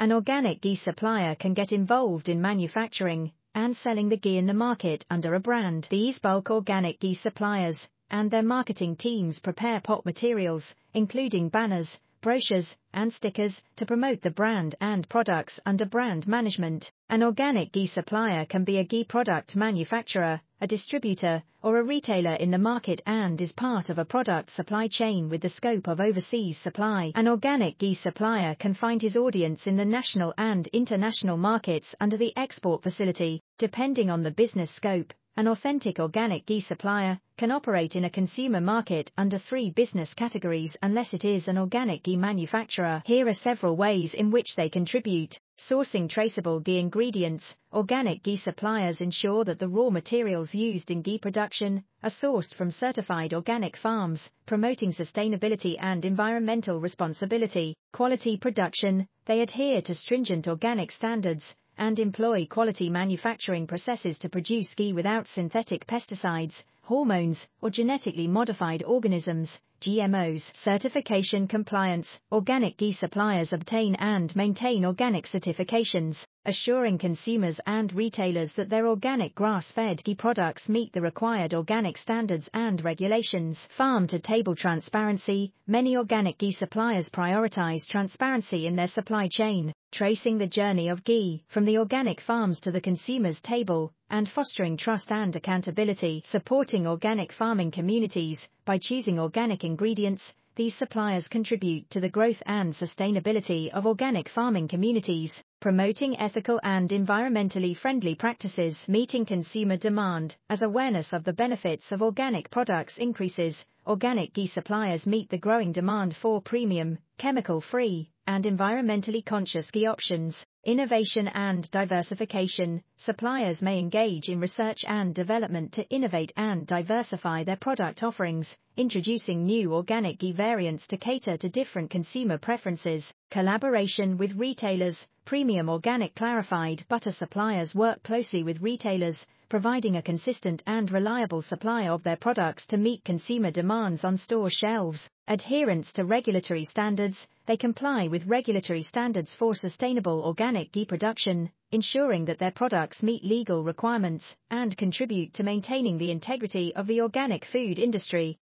an organic ghee supplier can get involved in manufacturing and selling the ghee in the market under a brand. These bulk organic ghee suppliers and their marketing teams prepare pot materials, including banners, brochures, and stickers to promote the brand and products under brand management. An organic ghee supplier can be a ghee product manufacturer, a distributor, or a retailer in the market and is part of a product supply chain with the scope of overseas supply. An organic ghee supplier can find his audience in the national and international markets under the export facility, depending on the business scope. An authentic organic ghee supplier can operate in a consumer market under three business categories unless it is an organic ghee manufacturer. Here are several ways in which they contribute. Sourcing traceable ghee ingredients. Organic ghee suppliers ensure that the raw materials used in ghee production are sourced from certified organic farms, promoting sustainability and environmental responsibility. Quality production. They adhere to stringent organic standards and employ quality manufacturing processes to produce ghee without synthetic pesticides, hormones, or genetically modified organisms, GMOs. Certification compliance. Organic ghee suppliers obtain and maintain organic certifications, assuring consumers and retailers that their organic grass-fed ghee products meet the required organic standards and regulations. Farm to table transparency. Many organic ghee suppliers prioritize transparency in their supply chain, tracing the journey of ghee from the organic farms to the consumer's table, and fostering trust and accountability. Supporting organic farming communities. By choosing organic ingredients, these suppliers contribute to the growth and sustainability of organic farming communities, promoting ethical and environmentally friendly practices, meeting consumer demand. As awareness of the benefits of organic products increases, organic ghee suppliers meet the growing demand for premium, chemical-free, and environmentally conscious ghee options. Innovation and diversification. Suppliers may engage in research and development to innovate and diversify their product offerings, introducing new organic ghee variants to cater to different consumer preferences. Collaboration with retailers. Premium organic clarified butter suppliers work closely with retailers, providing a consistent and reliable supply of their products to meet consumer demands on store shelves. Adherence to regulatory standards. They comply with regulatory standards for sustainable organic ghee production, ensuring that their products meet legal requirements and contribute to maintaining the integrity of the organic food industry.